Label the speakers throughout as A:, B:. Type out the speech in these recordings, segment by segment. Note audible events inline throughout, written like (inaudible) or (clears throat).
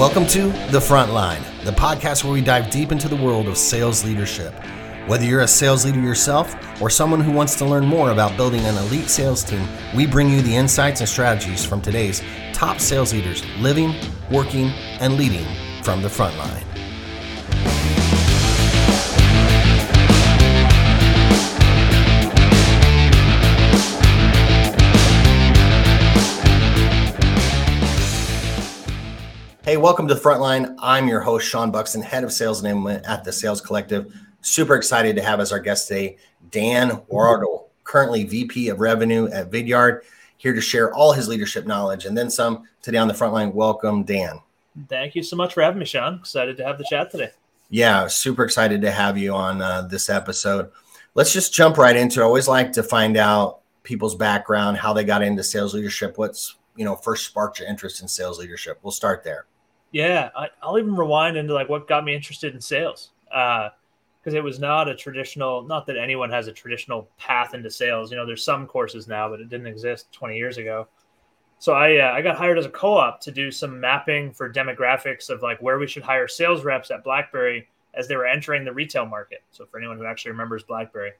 A: Welcome to The Frontline, the podcast where we dive deep into the world of sales leadership. Whether you're a sales leader yourself or someone who wants to learn more about building an elite sales team, we bring you the insights and strategies from today's top sales leaders living, working, and leading from the front Hey, welcome to the Frontline. I'm your host, Sean Buxton, head of sales enablement at the Sales Collective. Super excited to have as our guest today Dan Wardle, currently VP of Revenue at Vidyard, here to share all his leadership knowledge and then some today on the Frontline. Welcome, Dan.
B: Thank you so much for having me, Sean. Excited to have the chat today.
A: Yeah, super excited to have you on uh, this episode. Let's just jump right into it. I always like to find out people's background, how they got into sales leadership, what's you know first sparked your interest in sales leadership. We'll start there.
B: Yeah, I, will even rewind into like what got me interested in sales. Because uh, it was not a traditional, not that anyone has a traditional path into sales. You know, there's some courses now, but it didn't exist 20 years ago. So I uh, I got hired as a co-op to do some mapping for demographics of like where we should hire sales reps at BlackBerry as they were entering the retail market. So for anyone who actually remembers BlackBerry,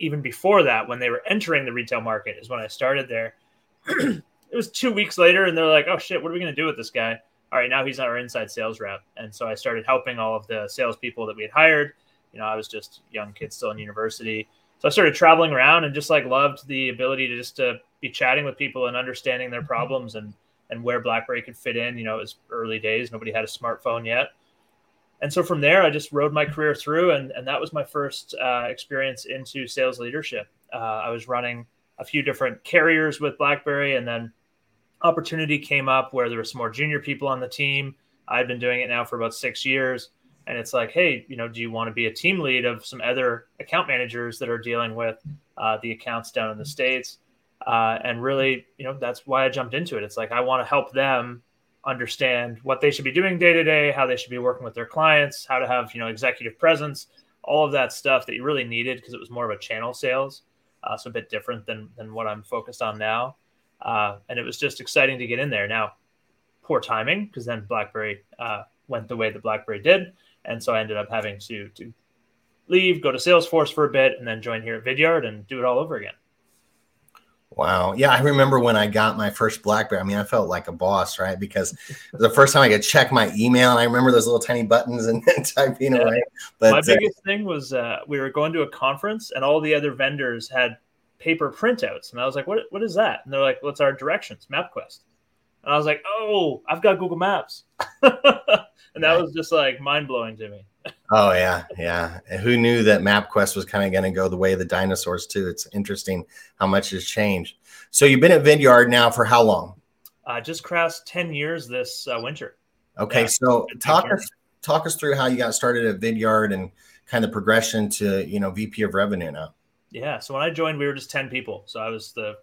B: even before that, when they were entering the retail market, is when I started there. (clears throat) it was two weeks later, and they're like, "Oh shit, what are we going to do with this guy?" All right, now he's our inside sales rep. And so I started helping all of the salespeople that we had hired. You know, I was just a young kid still in university. So I started traveling around and just like loved the ability to just to be chatting with people and understanding their problems and and where BlackBerry could fit in. You know, it was early days; nobody had a smartphone yet. And so from there, I just rode my career through, and and that was my first uh, experience into sales leadership. Uh, I was running a few different carriers with BlackBerry, and then opportunity came up where there were some more junior people on the team. I've been doing it now for about six years. And it's like, hey, you know, do you want to be a team lead of some other account managers that are dealing with uh, the accounts down in the States? Uh, and really, you know, that's why I jumped into it. It's like, I want to help them understand what they should be doing day to day, how they should be working with their clients, how to have, you know, executive presence, all of that stuff that you really needed because it was more of a channel sales. Uh, so a bit different than, than what I'm focused on now. Uh, and it was just exciting to get in there. Now, poor timing because then BlackBerry uh, went the way that BlackBerry did, and so I ended up having to to leave, go to Salesforce for a bit, and then join here at Vidyard and do it all over again.
A: Wow. Yeah, I remember when I got my first BlackBerry. I mean, I felt like a boss, right? Because the first time I could check my email, and I remember those little tiny buttons and (laughs) typing yeah. away.
B: But my uh, biggest uh, thing was uh, we were going to a conference, and all the other vendors had paper printouts. And I was like, what, what is that? And they're like, what's our directions, MapQuest. And I was like, oh, I've got Google Maps. (laughs) and that was just like mind blowing to me.
A: oh, yeah. Yeah. And who knew that MapQuest was kind of going to go the way of the dinosaurs, too? It's interesting how much has changed. So you've been at Vidyard now for how long?
B: Uh, just crossed 10 years this uh, winter.
A: Okay. Yeah, so talk us, talk us through how you got started at Vidyard and kind of progression to, you know, VP of revenue now.
B: Yeah. So when I joined, we were just 10 people. So I was the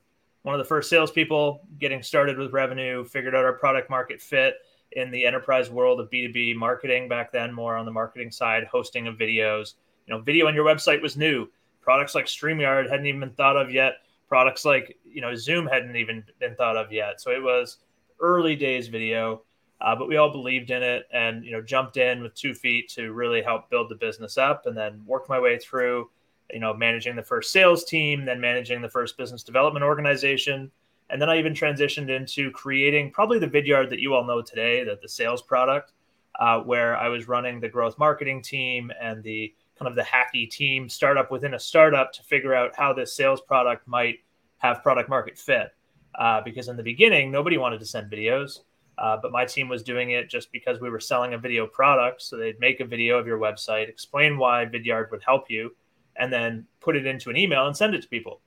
B: one of the first salespeople getting started with revenue, figured out our product market fit in the enterprise world of B2B marketing back then, more on the marketing side, hosting of videos. You know, video on your website was new. Products like StreamYard hadn't even been thought of yet. Products like, you know, Zoom hadn't even been thought of yet. So it was early days video. Uh, but we all believed in it and you know jumped in with two feet to really help build the business up and then worked my way through you know, managing the first sales team, then managing the first business development organization. And then I even transitioned into creating probably the Vidyard that you all know today, that the sales product, uh, where I was running the growth marketing team and the kind of the hacky team startup within a startup to figure out how this sales product might have product market fit. Uh, because in the beginning, nobody wanted to send videos. Uh, but my team was doing it just because we were selling a video product. So they'd make a video of your website, explain why Vidyard would help you, and then put it into an email and send it to people.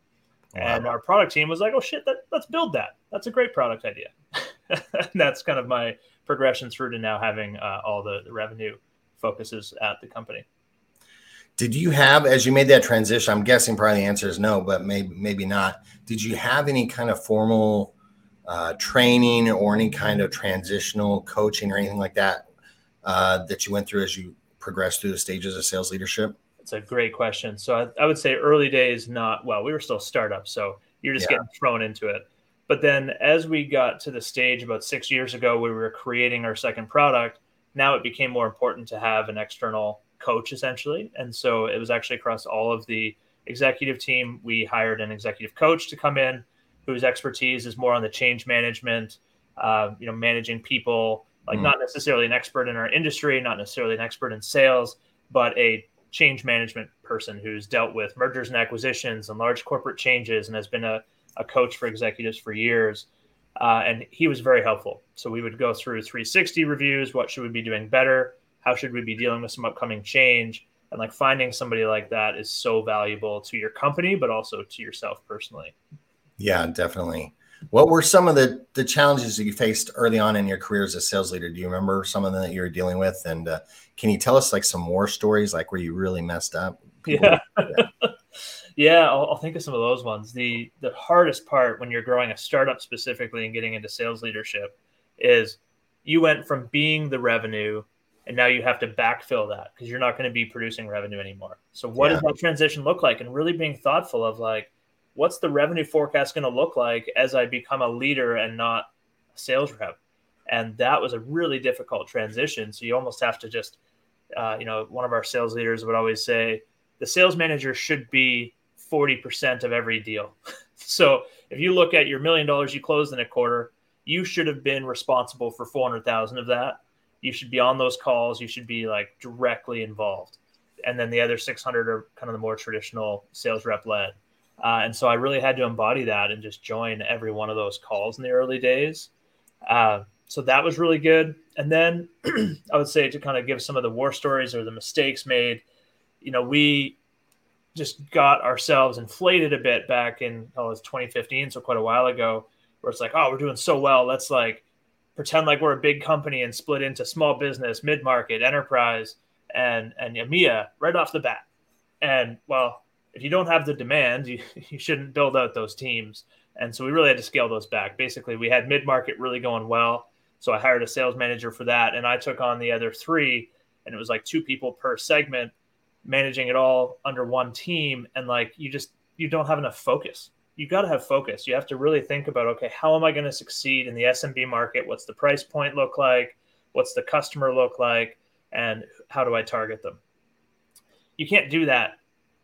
B: Wow. And our product team was like, "Oh shit, that, let's build that. That's a great product idea." (laughs) that's kind of my progression through to now having uh, all the, the revenue focuses at the company.
A: Did you have, as you made that transition? I'm guessing probably the answer is no, but maybe maybe not. Did you have any kind of formal uh, training or any kind of transitional coaching or anything like that uh, that you went through as you progressed through the stages of sales leadership?
B: It's a great question. So I, I, would say early days, not well. We were still startup, so you're just yeah. getting thrown into it. But then as we got to the stage about six years ago where we were creating our second product, now it became more important to have an external coach essentially. And so it was actually across all of the executive team. We hired an executive coach to come in whose expertise is more on the change management, uh, you know, managing people, like mm. not necessarily an expert in our industry, not necessarily an expert in sales, but a change management person who's dealt with mergers and acquisitions and large corporate changes and has been a a coach for executives for years. Uh, and he was very helpful. So we would go through 360 reviews. What should we be doing better? How should we be dealing with some upcoming change? And like finding somebody like that is so valuable to your company, but also to yourself personally.
A: Yeah, definitely. What were some of the the challenges that you faced early on in your career as a sales leader? Do you remember some of them that you were dealing with? And uh, can you tell us like some more stories, like where you really messed up?
B: People, yeah. (laughs) yeah. Yeah, I'll, I'll, think of some of those ones. The the hardest part when you're growing a startup specifically and getting into sales leadership is you went from being the revenue and now you have to backfill that because you're not going to be producing revenue anymore. So what yeah. does that transition look like? And really being thoughtful of like, what's the revenue forecast going to look like as I become a leader and not a sales rep? And that was a really difficult transition. So you almost have to just, uh, you know, one of our sales leaders would always say, the sales manager should be 40% of every deal. (laughs) so if you look at your million dollars you closed in a quarter, you should have been responsible for 400,000 of that. You should be on those calls. You should be like directly involved. And then the other 600 are kind of the more traditional sales rep led. Uh, and so I really had to embody that and just join every one of those calls in the early days. Uh, so that was really good. And then (clears throat) I would say to kind of give some of the war stories or the mistakes made, you know, we just got ourselves inflated a bit back in oh, it was 2015, so quite a while ago, where it's like, oh, we're doing so well. Let's like pretend like we're a big company and split into small business, mid market, enterprise, and and EMEA right off the bat. And well, if you don't have the demand, (laughs) you, you shouldn't build out those teams. And so we really had to scale those back. Basically, we had mid market really going well. So I hired a sales manager for that, and I took on the other three, and it was like two people per segment managing it all under one team and like you just you don't have enough focus. You got to have focus. You have to really think about okay how am i going to succeed in the smb market? What's the price point look like? What's the customer look like? And how do i target them? You can't do that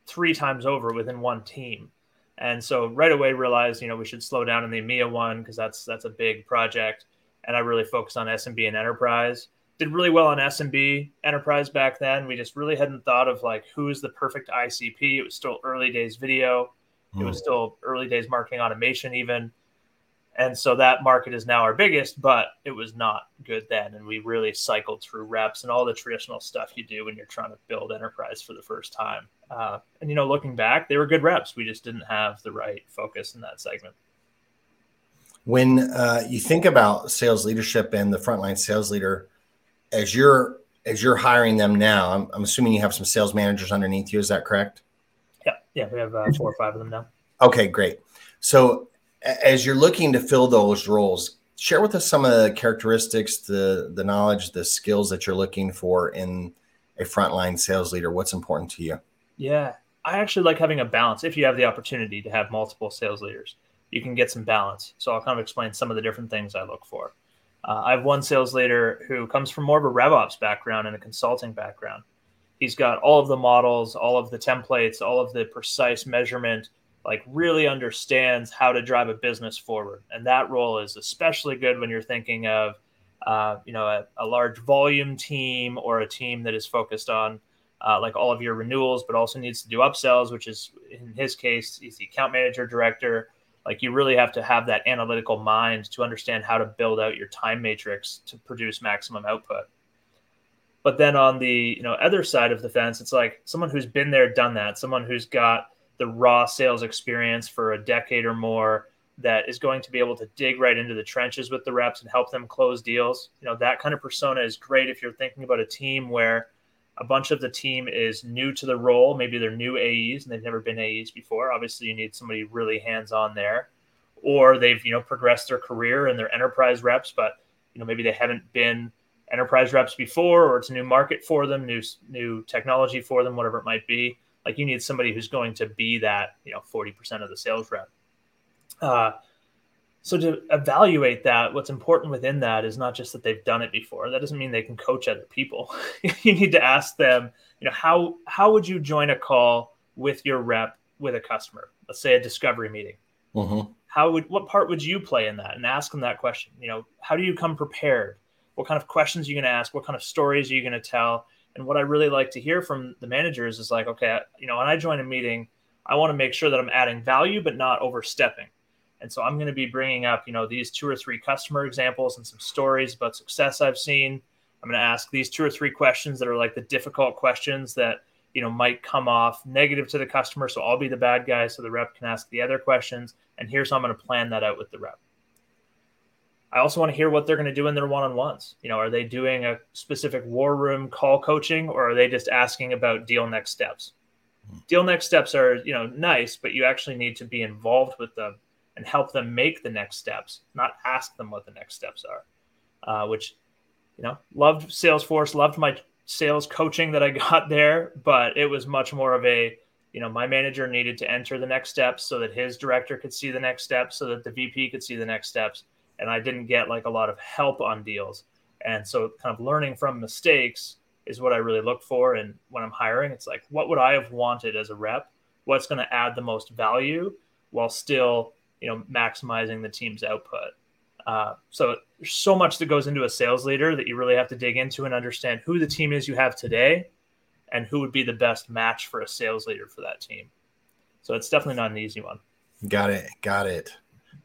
B: three times over within one team. And so right away realized you know we should slow down in the EMEA one because that's that's a big project and i really focused on smb and enterprise did really well on SMB enterprise back then. We just really hadn't thought of like who's the perfect ICP. It was still early days video. Mm. It was hmm. still early days marketing automation even. And so that market is now our biggest, but it was not good then. And we really cycled through reps and all the traditional stuff you do when you're trying to build enterprise for the first time. Uh, and, you know, looking back, they were good reps. We just didn't have the right focus in that segment.
A: When uh, you think about sales leadership and the frontline sales leader, as you're as you're hiring them now, I'm, I'm assuming you have some sales managers underneath you. Is that correct?
B: Yeah, yeah, we have uh, four or five of them now.
A: Okay, great. So as you're looking to fill those roles, share with us some of the characteristics, the the knowledge, the skills that you're looking for in a frontline sales leader. What's important to you?
B: Yeah, I actually like having a balance. If you have the opportunity to have multiple sales leaders, you can get some balance. So I'll kind of explain some of the different things I look for. Uh, I have one sales leader who comes from more of a RevOps background and a consulting background. He's got all of the models, all of the templates, all of the precise measurement, like really understands how to drive a business forward. And that role is especially good when you're thinking of, uh, you know, a, a, large volume team or a team that is focused on uh, like all of your renewals, but also needs to do upsells, which is in his case, he's the account manager director like you really have to have that analytical mind to understand how to build out your time matrix to produce maximum output. But then on the you know other side of the fence it's like someone who's been there done that someone who's got the raw sales experience for a decade or more that is going to be able to dig right into the trenches with the reps and help them close deals you know that kind of persona is great if you're thinking about a team where a bunch of the team is new to the role. Maybe they're new AEs and they've never been AEs before. Obviously, you need somebody really hands on there, or they've you know progressed their career and they're enterprise reps, but you know maybe they haven't been enterprise reps before, or it's a new market for them, new new technology for them, whatever it might be. Like you need somebody who's going to be that you know forty percent of the sales rep. Uh, so to evaluate that, what's important within that is not just that they've done it before. That doesn't mean they can coach other people. (laughs) you need to ask them, you know, how how would you join a call with your rep with a customer? Let's say a discovery meeting. Mm-hmm. How would what part would you play in that? And ask them that question. You know, how do you come prepared? What kind of questions are you going to ask? What kind of stories are you going to tell? And what I really like to hear from the managers is like, okay, you know, when I join a meeting, I want to make sure that I'm adding value, but not overstepping. And so I'm going to be bringing up, you know, these two or three customer examples and some stories about success I've seen. I'm going to ask these two or three questions that are like the difficult questions that, you know, might come off negative to the customer. So I'll be the bad guy so the rep can ask the other questions. And here's how I'm going to plan that out with the rep. I also want to hear what they're going to do in their one-on-ones. You know, are they doing a specific war room call coaching or are they just asking about deal next steps? Hmm. Deal next steps are, you know, nice, but you actually need to be involved with them and help them make the next steps, not ask them what the next steps are. Uh, which, you know, loved Salesforce, loved my sales coaching that I (laughs) got there, but it was much more of a, you know, my manager needed to enter the next steps so that his director could see the next steps, so that the VP could see the next steps. And I didn't get like a lot of help on deals. And so, kind of learning from mistakes is what I really look for. And when I'm hiring, it's like, what would I have wanted as a rep? What's going to add the most value while still you know maximizing the team's output. Uh, so there's so much that goes into a sales leader that you really have to dig into and understand who the team is you have today, and who would be the best match for a sales leader for that team. So it's definitely not an easy one.
A: Got it. Got it.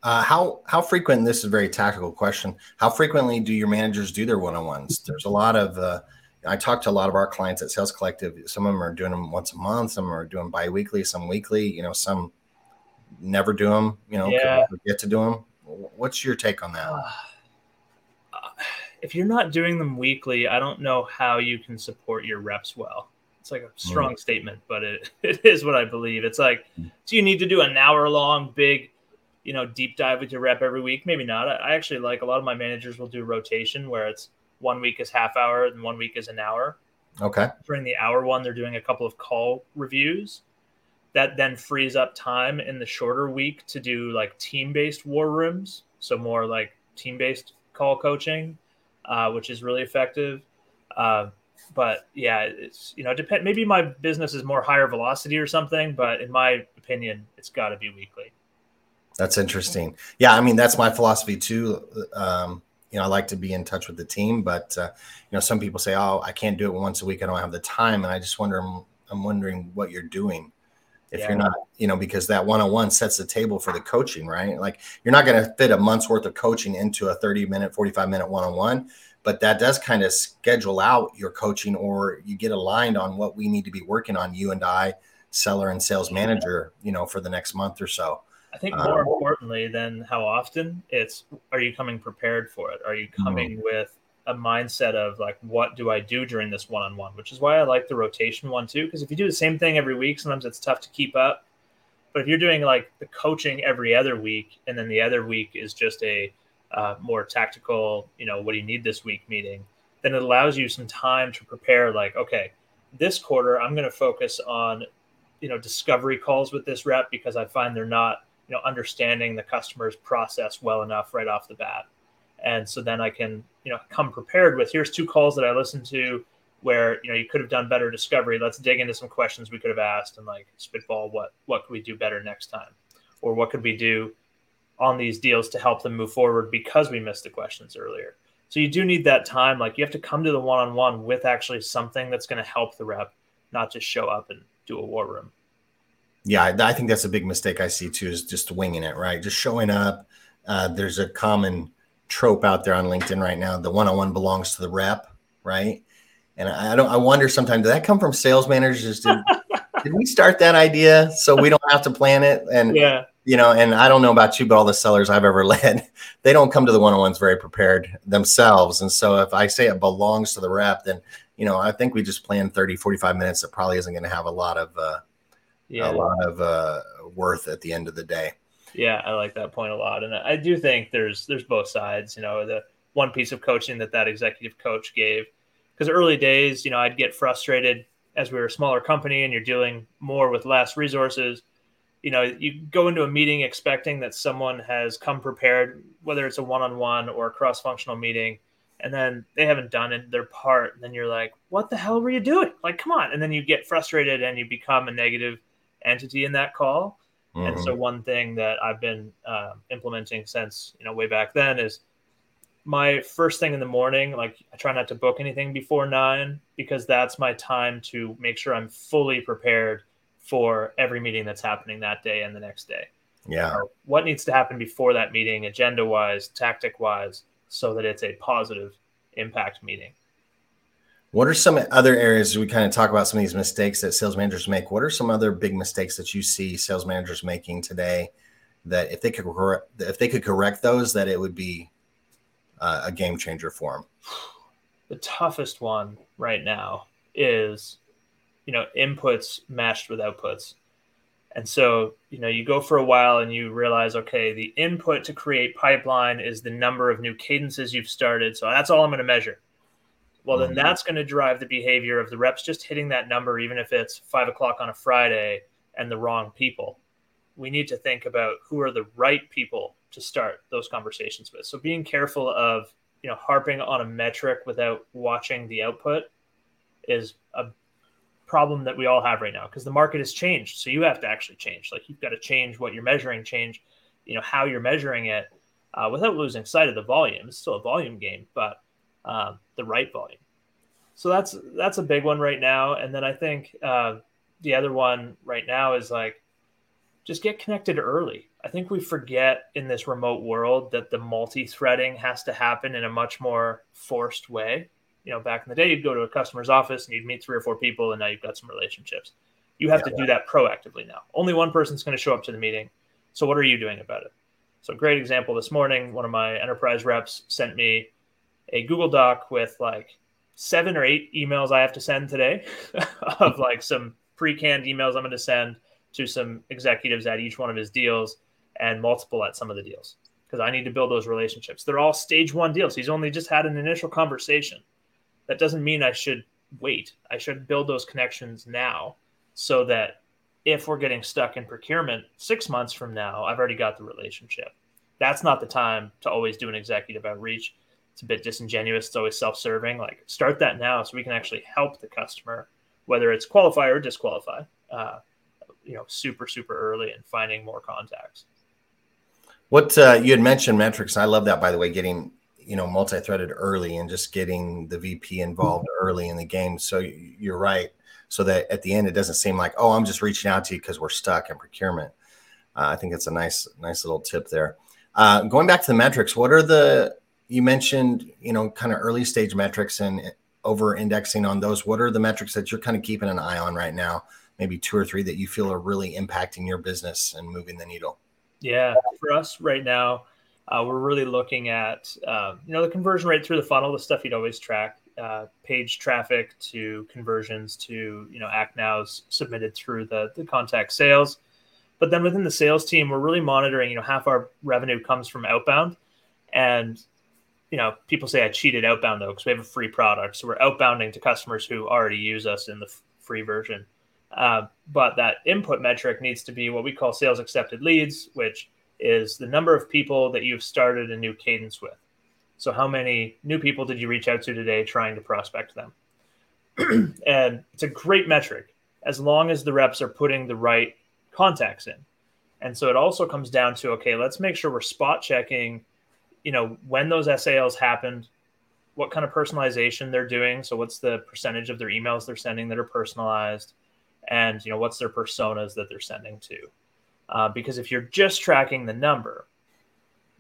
A: Uh, how how frequent? This is a very tactical question. How frequently do your managers do their one on ones? There's a lot of. Uh, I talk to a lot of our clients at Sales Collective. Some of them are doing them once a month. Some are doing biweekly. Some weekly. You know, some never do them, you know,
B: yeah.
A: get to do them. What's your take on that? Uh,
B: if you're not doing them weekly, I don't know how you can support your reps well. It's like a strong mm. statement, but it, (laughs) it is what I believe. It's like, mm. do you need to do an hour long, big, you know, deep dive with your rep every week? Maybe not. I, I actually like a lot of my managers will do rotation where it's one week is half hour and one week is an hour.
A: Okay.
B: During the hour one, they're doing a couple of call reviews that then frees up time in the shorter week to do like team based war rooms. So more like team based call coaching, uh, which is really effective. Uh, but yeah, it's, you know, depend, maybe my business is more higher velocity or something, but in my opinion, it's got to be weekly.
A: That's interesting. Yeah. I mean, that's my philosophy too. Um, you know, I like to be in touch with the team, but uh, you know, some people say, "Oh, I can't do it once a week. I don't have the time." And I just wonder, I'm wondering what you're doing if yeah. you're not, you know, because that one on one sets the table for the coaching, right? Like you're not going to fit a month's worth of coaching into a 30 minute, 45 minute one on one, but that does kind of schedule out your coaching or you get aligned on what we need to be working on, you and I, seller and sales manager, you know, for the next month or so.
B: I think more um, importantly than how often it's are you coming prepared for it? Are you coming mm-hmm. with a mindset of like, what do I do during this one on one? Which is why I like the rotation one too. Because if you do the same thing every week, sometimes it's tough to keep up. But if you're doing like the coaching every other week, and then the other week is just a uh, more tactical, you know, what do you need this week meeting, then it allows you some time to prepare. Like, okay, this quarter I'm going to focus on, you know, discovery calls with this rep because I find they're not, you know, understanding the customer's process well enough right off the bat and so then I can you know come prepared with here's two calls that I listened to where you know you could have done better discovery. Let's dig into some questions we could have asked and like spitball what what could we do better next time, or what could we do on these deals to help them move forward because we missed the questions earlier. So you do need that time. Like you have to come to the one on one with actually something that's going to help the rep, not just show up and do a war room.
A: Yeah, I think that's a big mistake I see too is just winging it, right? Just showing up. Uh, there's a common trope out there on LinkedIn right now. The one-on-one belongs to the rep, right? And I don't. I wonder sometimes did that come from sales managers? Did, (laughs) did we start that idea so we don't have to plan it? And
B: yeah,
A: you know, and I don't know about you, but all the sellers I've ever (laughs) led, they don't come to the one-on-ones very prepared themselves. And so if I say it belongs to the rep, then you know, I think we just plan 30, 45 minutes that probably isn't going to have a lot of uh, yeah. a lot of uh, worth at the end of the day.
B: Yeah, I like that point a lot, and I do think there's there's both sides. You know, the one piece of coaching that that executive coach gave, because early days, you know, I'd get frustrated as we were a smaller company and you're dealing more with less resources. you know, you go into a meeting expecting that someone has come prepared, whether it's a one-on-one or a cross-functional meeting, and then they haven't done it, their part, and then you're like, "What the hell were you doing?" Like, come on! And then you get frustrated and you become a negative entity in that call. Mm-hmm. And so, one thing that I've been uh, implementing since you know way back then is my first thing in the morning. Like, I try not to book anything before nine because that's my time to make sure I'm fully prepared for every meeting that's happening that day and the next day.
A: Yeah.
B: What needs to happen before that meeting, agenda wise, tactic wise, so that it's a positive impact meeting.
A: What are some other areas we kind of talk about some of these mistakes that sales managers make? What are some other big mistakes that you see sales managers making today that if they could correct, if they could correct those, that it would be uh, a game changer for them?
B: The toughest one right now is you know inputs matched with outputs and so you know you go for a while and you realize okay the input to create pipeline is the number of new cadences you've started so that's all i'm going to measure well then mm-hmm. that's going to drive the behavior of the reps just hitting that number even if it's five o'clock on a friday and the wrong people we need to think about who are the right people to start those conversations with so being careful of you know harping on a metric without watching the output is a problem that we all have right now because the market has changed. So you have to actually change. Like you've got to change what you're measuring, change, you know, how you're measuring it uh, without losing sight of the volume. It's still a volume game, but um, the right volume. So that's that's a big one right now. And then I think uh, the other one right now is like just get connected early. I think we forget in this remote world that the multi-threading has to happen in a much more forced way you know, back in the day, you'd go to a customer's office and you'd meet three or four people, and now you've got some relationships. You have yeah, to do that proactively now. Only one person's going to show up to the meeting. So, what are you doing about it? So, great example this morning, one of my enterprise reps sent me a Google Doc with like seven or eight emails I have to send today (laughs) of like some pre canned emails I'm going to send to some executives at each one of his deals and multiple at some of the deals because I need to build those relationships. They're all stage one deals. He's only just had an initial conversation that doesn't mean I should wait. I should build those connections now so that if we're getting stuck in procurement six months from now, I've already got the relationship. That's not the time to always do an executive outreach. It's a bit disingenuous. It's always self serving. Like, start that now so we can actually help the customer, whether it's qualify or disqualify, uh, you know, super, super early and finding more contacts.
A: What uh, you had mentioned metrics. I love that, by the way, getting you know multi-threaded early and just getting the VP involved mm-hmm. early in the game. So you're right. So that at the end it doesn't seem like oh I'm just reaching out to you because we're stuck in procurement. Uh, I think it's a nice nice little tip there. Uh, going back to the metrics, what are the you mentioned you know kind of early stage metrics and over indexing on those. What are the metrics that you're kind of keeping an eye on right now? Maybe two or three that you feel are really impacting your business and moving the needle.
B: Yeah, for us right now, uh, we're really looking at uh, you know the conversion rate through the funnel, the stuff you'd always track, uh, page traffic to conversions to you know act nows submitted through the the contact sales. But then within the sales team, we're really monitoring. You know, half our revenue comes from outbound, and you know people say I cheated outbound though because we have a free product, so we're outbounding to customers who already use us in the f- free version. Uh, but that input metric needs to be what we call sales accepted leads, which is the number of people that you've started a new cadence with. So, how many new people did you reach out to today trying to prospect them? (clears throat) and it's a great metric as long as the reps are putting the right contacts in. And so it also comes down to okay, let's make sure we're spot checking, you know, when those SALs happened, what kind of personalization they're doing. So, what's the percentage of their emails they're sending that are personalized? And, you know, what's their personas that they're sending to? Uh, because if you're just tracking the number,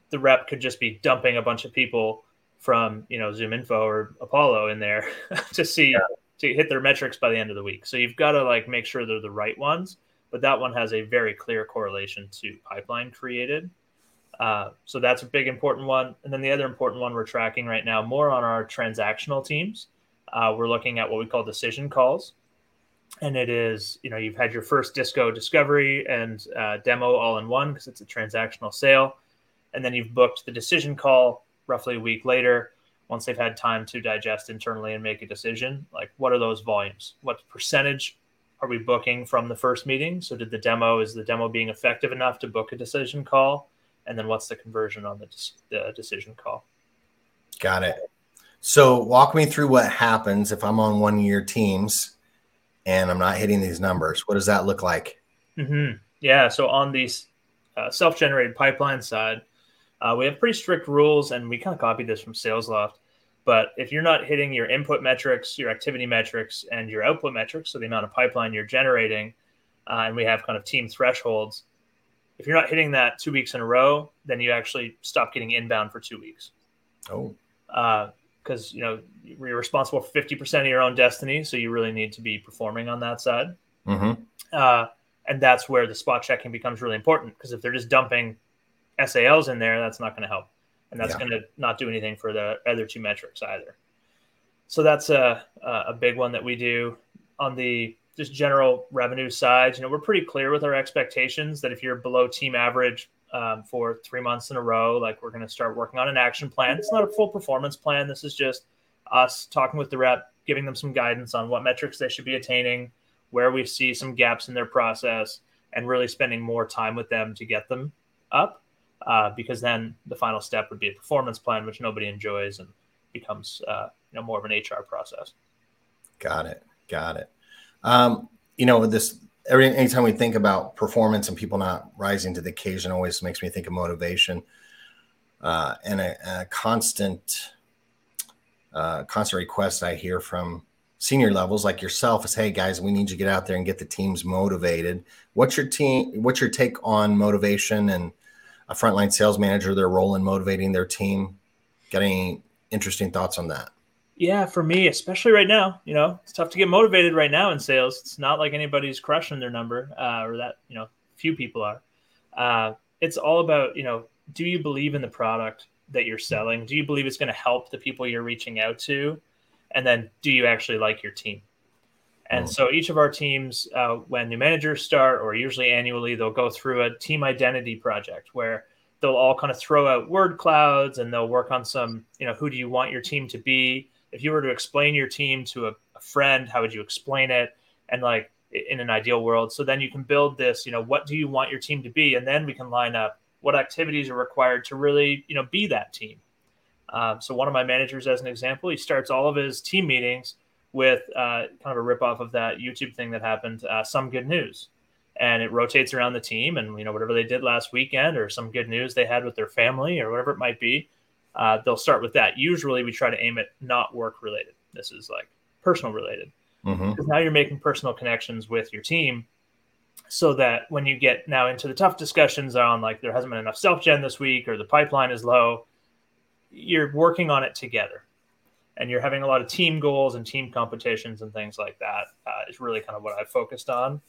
B: the rep could just be dumping a bunch of people from you know ZoomInfo or Apollo in there (laughs) to see yeah. to hit their metrics by the end of the week. So you've got to like make sure they're the right ones. But that one has a very clear correlation to pipeline created. Uh, so that's a big important one. And then the other important one we're tracking right now, more on our transactional teams. Uh, we're looking at what we call decision calls and it is you know you've had your first disco discovery and uh, demo all in one because it's a transactional sale and then you've booked the decision call roughly a week later once they've had time to digest internally and make a decision like what are those volumes what percentage are we booking from the first meeting? So did the demo is the demo being effective enough to book a decision call? And then what's the conversion on the, the decision call?
A: Got it. So walk me through what happens if I'm on one year teams and I'm not hitting these numbers. What does that look like?
B: Mm-hmm. Yeah. So on the uh, self-generated pipeline side, uh, we have pretty strict rules, and we kind of copied this from SalesLoft. But if you're not hitting your input metrics, your activity metrics, and your output metrics, so the amount of pipeline you're generating, uh, and we have kind of team thresholds. If you're not hitting that two weeks in a row, then you actually stop getting inbound for two weeks.
A: Oh,
B: because uh, you know you're responsible for 50% of your own destiny, so you really need to be performing on that side.
A: Mm-hmm.
B: Uh, and that's where the spot checking becomes really important because if they're just dumping SALs in there, that's not going to help and that's yeah. going to not do anything for the other two metrics either. So that's a a big one that we do on the just general revenue side. You know, we're pretty clear with our expectations that if you're below team average um, for three months in a row, like we're going to start working on an action plan. It's not a full performance plan. This is just us talking with the rep, giving them some guidance on what metrics they should be attaining, where we see some gaps in their process, and really spending more time with them to get them up uh, because then the final step would be a performance plan, which nobody enjoys and becomes uh, you know more of an HR process.
A: Got it. Got it. Um, you know, this every anytime we think about performance and people not rising to the occasion, always makes me think of motivation uh, and a, a constant, uh, constant request I hear from senior levels like yourself is, "Hey guys, we need you to get out there and get the teams motivated." What's your team? What's your take on motivation and a frontline sales manager, their role in motivating their team. Got any interesting thoughts on that?
B: Yeah, for me, especially right now, you know, it's tough to get motivated right now in sales. It's not like anybody's crushing their number uh, or that, you know, few people are. Uh, it's all about, you know, do you believe in the product that you're selling? Do you believe it's going to help the people you're reaching out to? And then do you actually like your team? And mm. so each of our teams, uh, when new managers start, or usually annually, they'll go through a team identity project where they'll all kind of throw out word clouds and they'll work on some, you know, who do you want your team to be? If you were to explain your team to a, a friend, how would you explain it? And like in an ideal world, so then you can build this, you know, what do you want your team to be? And then we can line up what activities are required to really, you know, be that team. Um, so one of my managers, as an example, he starts all of his team meetings with uh, kind of a rip off of that YouTube thing that happened, uh, some good news, and it rotates around the team, and you know whatever they did last weekend or some good news they had with their family or whatever it might be, uh, they'll start with that. Usually, we try to aim it not work related. This is like personal related,
A: mm-hmm.
B: because now you're making personal connections with your team, so that when you get now into the tough discussions on like there hasn't been enough self gen this week or the pipeline is low, you're working on it together and you're having a lot of team goals and team competitions and things like that uh, is really kind of what I've focused on.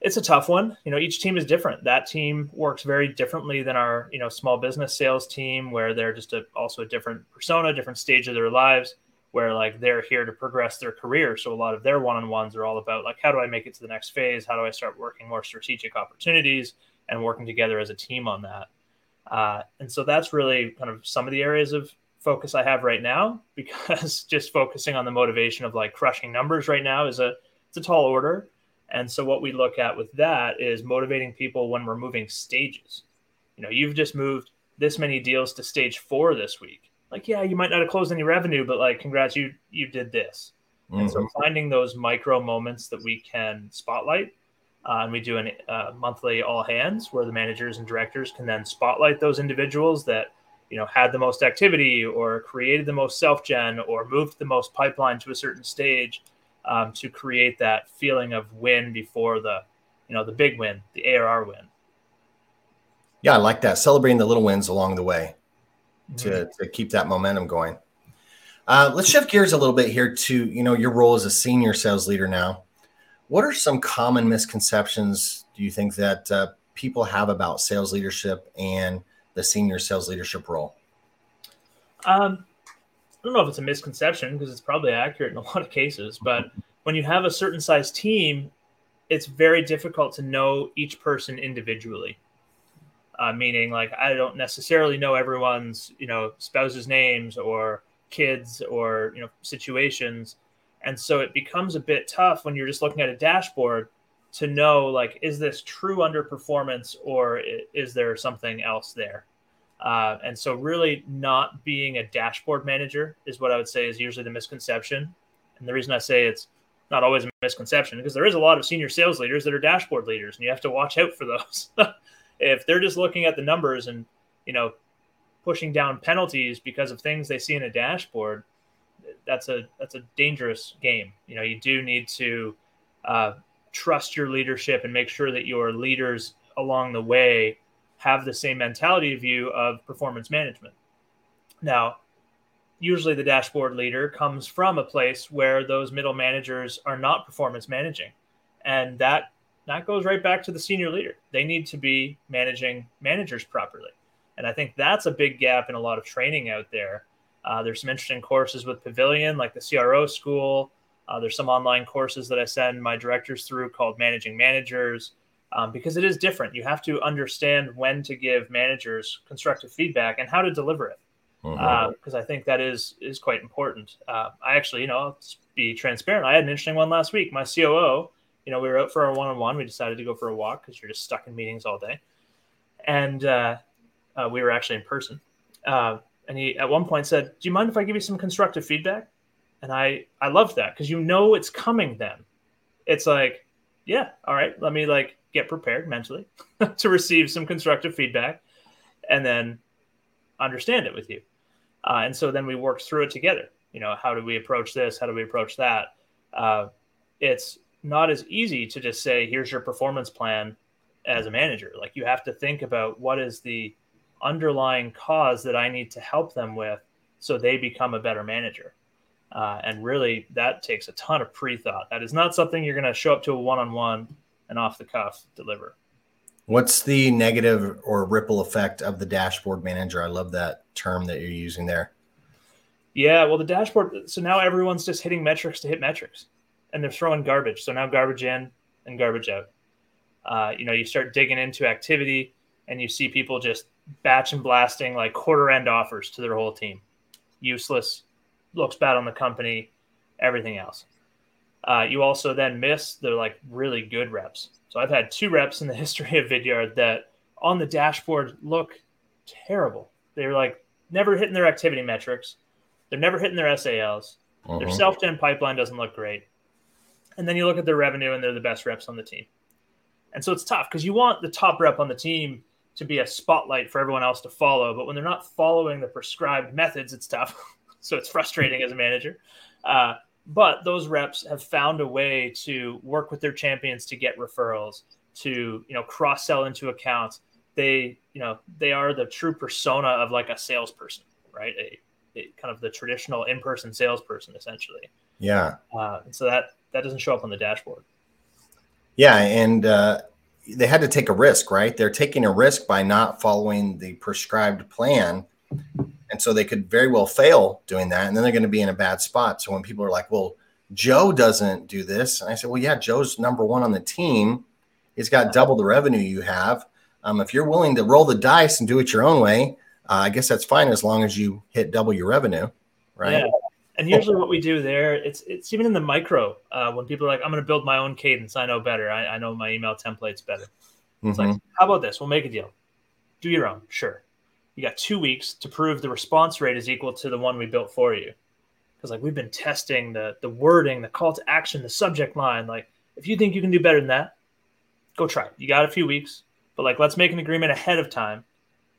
B: It's a tough one. You know, each team is different. That team works very differently than our, you know, small business sales team, where they're just a, also a different persona, different stage of their lives, where like they're here to progress their career. So a lot of their one-on-ones are all about like, how do I make it to the next phase? How do I start working more strategic opportunities and working together as a team on that? Uh, and so that's really kind of some of the areas of focus I have right now (laughs) because just focusing on the motivation of like crushing numbers right now is a it's a tall order. And so what we look at with that is motivating people when we're moving stages. You know, you've just moved this many deals to stage 4 this week. Like, yeah, you might not have closed any revenue, but like congrats you you did this. Mm-hmm. And so mm-hmm. finding those micro moments that we can spotlight uh, and we do a uh, monthly all hands where the managers and directors can then spotlight those individuals that you know had the most activity or created the most self gen or moved the most pipeline to a certain stage um, to create that feeling of win before the you know the big win the ARR win
A: yeah I like that celebrating the little wins along the way to, mm-hmm. to keep that momentum going uh, let's shift gears a little bit here to you know your role as a senior sales leader now what are some common misconceptions do you think that uh, people have about sales leadership and the senior sales leadership role?
B: Um, don't know if it's a misconception because it's probably accurate in a (laughs) lot of cases, but when you have a certain size team, it's very difficult to know each person individually. Uh, meaning, like, I don't necessarily know everyone's, you know, spouse's names or kids or you know situations, And so it becomes a bit tough when you're just looking at a dashboard to know like is this true underperformance or is there something else there? Uh, and so really not being a dashboard manager is what I would say is usually the misconception. And the reason I say it's not always a misconception because there is a lot of senior sales leaders that are dashboard leaders and you have to watch out for those. (laughs) if they're just looking at the numbers and, you know, pushing down penalties because of things they see in a dashboard, that's a that's a dangerous game. You know, you do need to uh, trust your leadership and make sure that your leaders along the way have the same mentality view of performance management. Now, usually the dashboard leader comes from a place where those middle managers are not performance managing, and that that goes right back to the senior leader. They need to be managing managers properly, and I think that's a big gap in a lot of training out there uh, there's some interesting courses with Pavilion, like the CRO school. Uh, there's some online courses that I send my directors through called Managing Managers um, because it is different. You have to understand when to give managers constructive feedback and how to deliver it because mm-hmm. uh, I think that is is quite important. Uh, I actually, you know, I'll be transparent. I had an interesting one last week. My COO, you know, we were out for our one on one. We decided to go for a walk because you're just stuck in meetings all day, and uh, uh, we were actually in person. Uh, and he at one point said, "Do you mind if I give you some constructive feedback?" And I I loved that because you know it's coming. Then it's like, yeah, all right, let me like get prepared mentally (laughs) to receive some constructive feedback, and then understand it with you. Uh, and so then we worked through it together. You know, how do we approach this? How do we approach that? Uh, it's not as easy to just say, "Here's your performance plan." As a manager, like you have to think about what is the underlying cause that I need to help them with so they become a better manager. Uh, and really, that takes a ton of pre thought. That is not something you're going to show up to a one on one and off the cuff deliver.
A: What's the negative or ripple effect of the dashboard manager? I love that term that you're using there.
B: Yeah, well, the dashboard. So now everyone's just hitting metrics to hit metrics, and they're throwing garbage. So now garbage in and garbage out. Uh, you know, you start digging into activity, and you see people just batch and blasting like quarter end offers to their whole team. Useless, looks bad on the company, everything else. Uh, you also then miss the like really good reps. So I've had two reps in the (laughs) history of Vidyard that on the dashboard look terrible. They're like never hitting their activity metrics. They're never hitting their SALs. Uh-huh. Their self gen pipeline doesn't look great. And then you look at their revenue and they're the best reps on the team. And so it's tough because you want the top rep on the team to be a spotlight for everyone else to follow. But when they're not following the prescribed methods, it's tough. (laughs) so it's frustrating as a manager. Uh, but those reps have found a way to work with their champions to get referrals, to you know cross sell into accounts. They you know they are the true persona of like a salesperson, right? A, a kind of the traditional in person salesperson, essentially.
A: Yeah.
B: Uh, so that that doesn't show up on the dashboard.
A: Yeah, and uh, they had to take a risk, right? They're taking a risk by not following the prescribed plan. And so they could very well fail doing that. And then they're going to be in a bad spot. So when people are like, well, Joe doesn't do this. And I said, well, yeah, Joe's number one on the team. He's got double the revenue you have. Um, if you're willing to roll the dice and do it your own way, uh, I guess that's fine as long as you hit double your revenue, right? Yeah.
B: And usually, what we do there, it's it's even in the micro. Uh, when people are like, "I'm going to build my own cadence. I know better. I, I know my email templates better." It's mm-hmm. like, how about this? We'll make a deal. Do your own, sure. You got two weeks to prove the response rate is equal to the one we built for you. Because like we've been testing the the wording, the call to action, the subject line. Like, if you think you can do better than that, go try it. You got a few weeks, but like let's make an agreement ahead of time.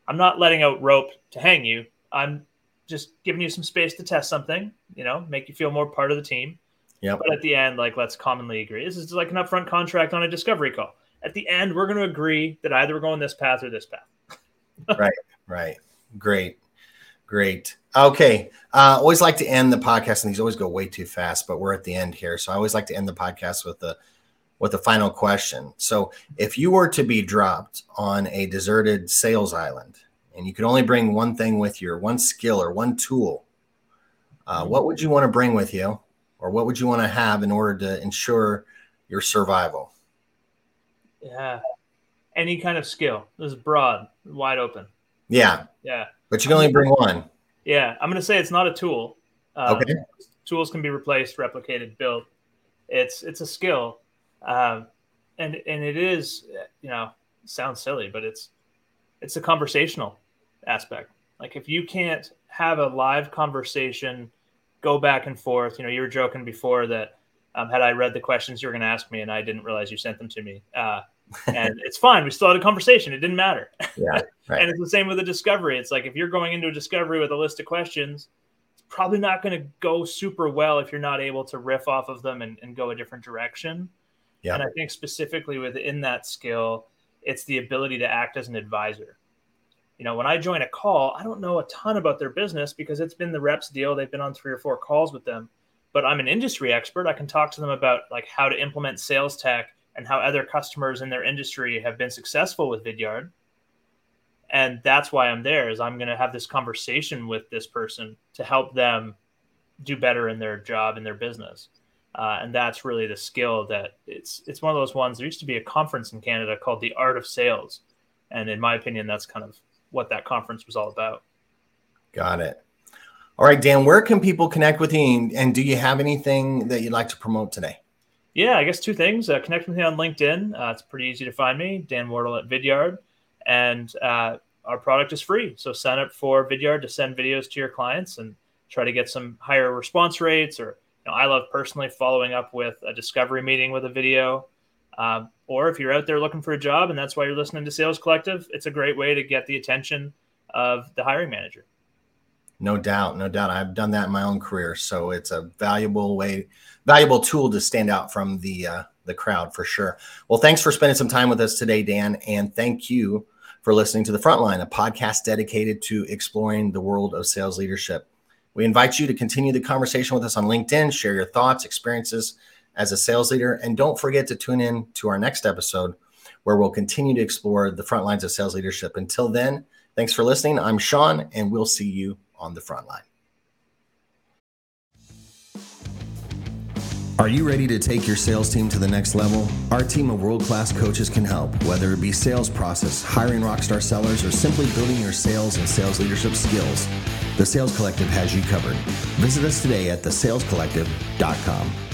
B: I'm not letting out rope to hang you. I'm just giving you some space to test something, you know, make you feel more part of the team.
A: Yeah.
B: But at the end, like let's commonly agree. This is like an upfront contract on a discovery call. At the end, we're going to agree that either we're going this path or this path. (laughs)
A: right. Right. Great. Great. Okay. Uh, always like to end the podcast, and these always go way too fast, but we're at the end here. So I always like to end the podcast with the with the final question. So if you were to be dropped on a deserted sales island and you could only bring one thing with you, or one skill, or one tool, uh, what would you want to bring with you, or what would you want to have in order to ensure your survival?
B: Yeah, any kind of skill. This is broad, wide open.
A: Yeah,
B: yeah.
A: But you can only bring one.
B: Yeah, I'm going to say it's not a tool. Uh,
A: okay.
B: Tools can be replaced, replicated, built. It's it's a skill, um, and and it is you know sounds silly, but it's it's a conversational aspect. Like if you can't have a live conversation, go back and forth. You know, you were joking before that um, had I read the questions you were going to ask me and I didn't realize you sent them to me. Uh, and it's fine. We still had a conversation. It didn't matter.
A: Yeah. (laughs) Right.
B: and it's the same with a discovery. It's like if you're going into a discovery with a list of questions, it's probably not going to go super well if you're not able to riff off of them and, and go a different direction. Yeah. And I think specifically within that skill, it's the ability to act as an advisor. You know, when I join a call, I don't know a ton about their business because it's been the reps deal. They've been on three or four calls with them, but I'm an industry expert. I can talk to them about like how to implement sales tech and how other customers in their industry have been successful with Vidyard. And that's why I'm there is I'm going to have this conversation with this person to help them do better in their job and their business. Uh, and that's really the skill that it's it's one of those ones. There used to be a conference in Canada called the Art of Sales, and in my opinion, that's kind of what that conference was all about.
A: Got it. All right, Dan, where can people connect with you, and do you have anything that you'd like to promote today?
B: Yeah, I guess two things. Uh, connect with me on LinkedIn. Uh, it's pretty easy to find me, Dan Wardle at Vidyard, and uh, our product is free. So sign up for Vidyard to send videos to your clients and try to get some higher response rates or know, I love personally following up with a discovery meeting with a video. Um, or if you're out there looking for a job and that's why you're listening to Sales Collective, it's a great way to get the attention of the hiring manager.
A: No doubt, no doubt. I've done that in my own career, so it's a valuable way, valuable tool to stand out from the uh, the crowd for sure. Well, thanks for spending some time with us today, Dan, and thank you for listening to the Frontline, a podcast dedicated to exploring the world of sales leadership. We invite you to continue the conversation with us on LinkedIn, share your thoughts, experiences as a sales leader, and don't forget to tune in to our next episode where we'll continue to explore the front lines of sales leadership. Until then, thanks for listening. I'm Sean, and we'll see you on the front line. Are you ready to take your sales team to the next level? Our team of world class coaches can help, whether it be sales process, hiring rockstar sellers, or simply building your sales and sales leadership skills. The Sales Collective has you covered. Visit us today at thesalescollective.com.